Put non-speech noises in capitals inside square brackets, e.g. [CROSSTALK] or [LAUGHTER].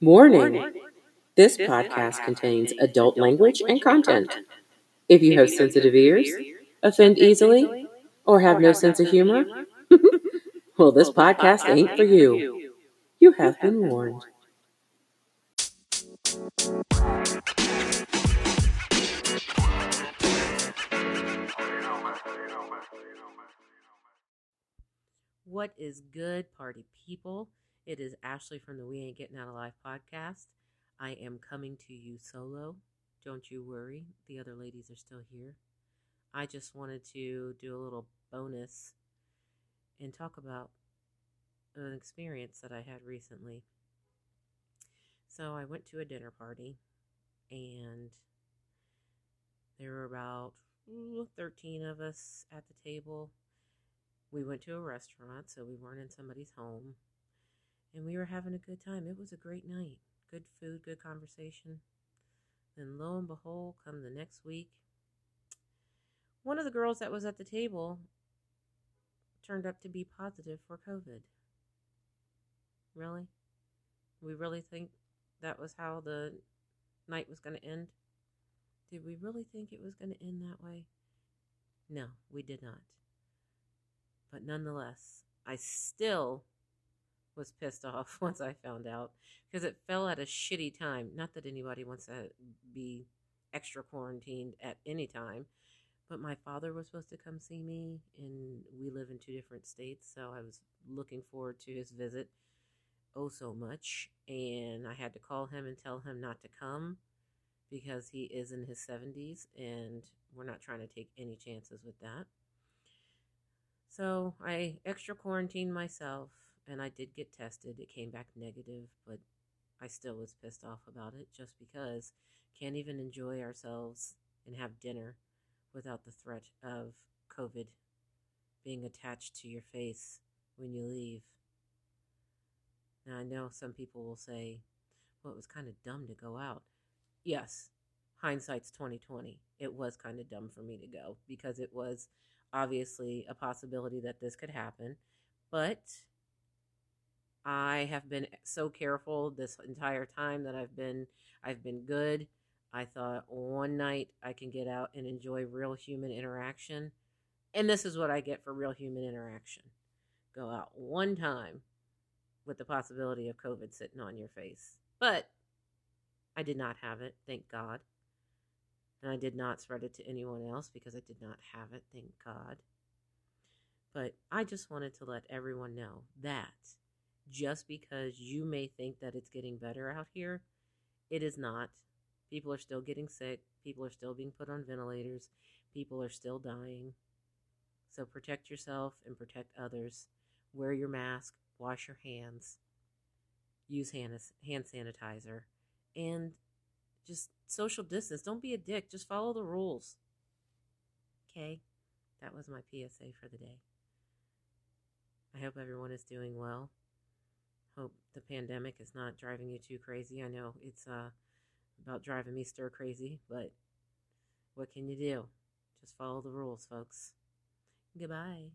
Warning This podcast contains adult language and content. If you have sensitive ears, offend easily, or have no sense of humor, [LAUGHS] well, this podcast ain't for you. You have been warned. What is good, party people? It is Ashley from the We Ain't Getting Out Alive podcast. I am coming to you solo. Don't you worry, the other ladies are still here. I just wanted to do a little bonus and talk about an experience that I had recently. So I went to a dinner party and there were about 13 of us at the table. We went to a restaurant, so we weren't in somebody's home. And we were having a good time. It was a great night. Good food, good conversation. Then lo and behold, come the next week, one of the girls that was at the table turned up to be positive for COVID. Really? We really think that was how the night was going to end? Did we really think it was going to end that way? No, we did not. But nonetheless, I still was pissed off [LAUGHS] once I found out because it fell at a shitty time. Not that anybody wants to be extra quarantined at any time, but my father was supposed to come see me, and we live in two different states, so I was looking forward to his visit oh so much. And I had to call him and tell him not to come because he is in his 70s, and we're not trying to take any chances with that. So I extra quarantined myself and I did get tested. It came back negative, but I still was pissed off about it just because can't even enjoy ourselves and have dinner without the threat of COVID being attached to your face when you leave. Now I know some people will say, well, it was kind of dumb to go out. Yes, hindsight's 2020. It was kind of dumb for me to go because it was obviously a possibility that this could happen. But I have been so careful this entire time that I've been I've been good. I thought one night I can get out and enjoy real human interaction. And this is what I get for real human interaction. Go out one time with the possibility of COVID sitting on your face. But I did not have it, thank God. And I did not spread it to anyone else because I did not have it, thank God. But I just wanted to let everyone know that just because you may think that it's getting better out here, it is not. People are still getting sick. People are still being put on ventilators. People are still dying. So protect yourself and protect others. Wear your mask. Wash your hands. Use hand, hand sanitizer. And just social distance. Don't be a dick. Just follow the rules. Okay? That was my PSA for the day. I hope everyone is doing well. Hope the pandemic is not driving you too crazy. I know it's uh, about driving me stir crazy, but what can you do? Just follow the rules, folks. Goodbye.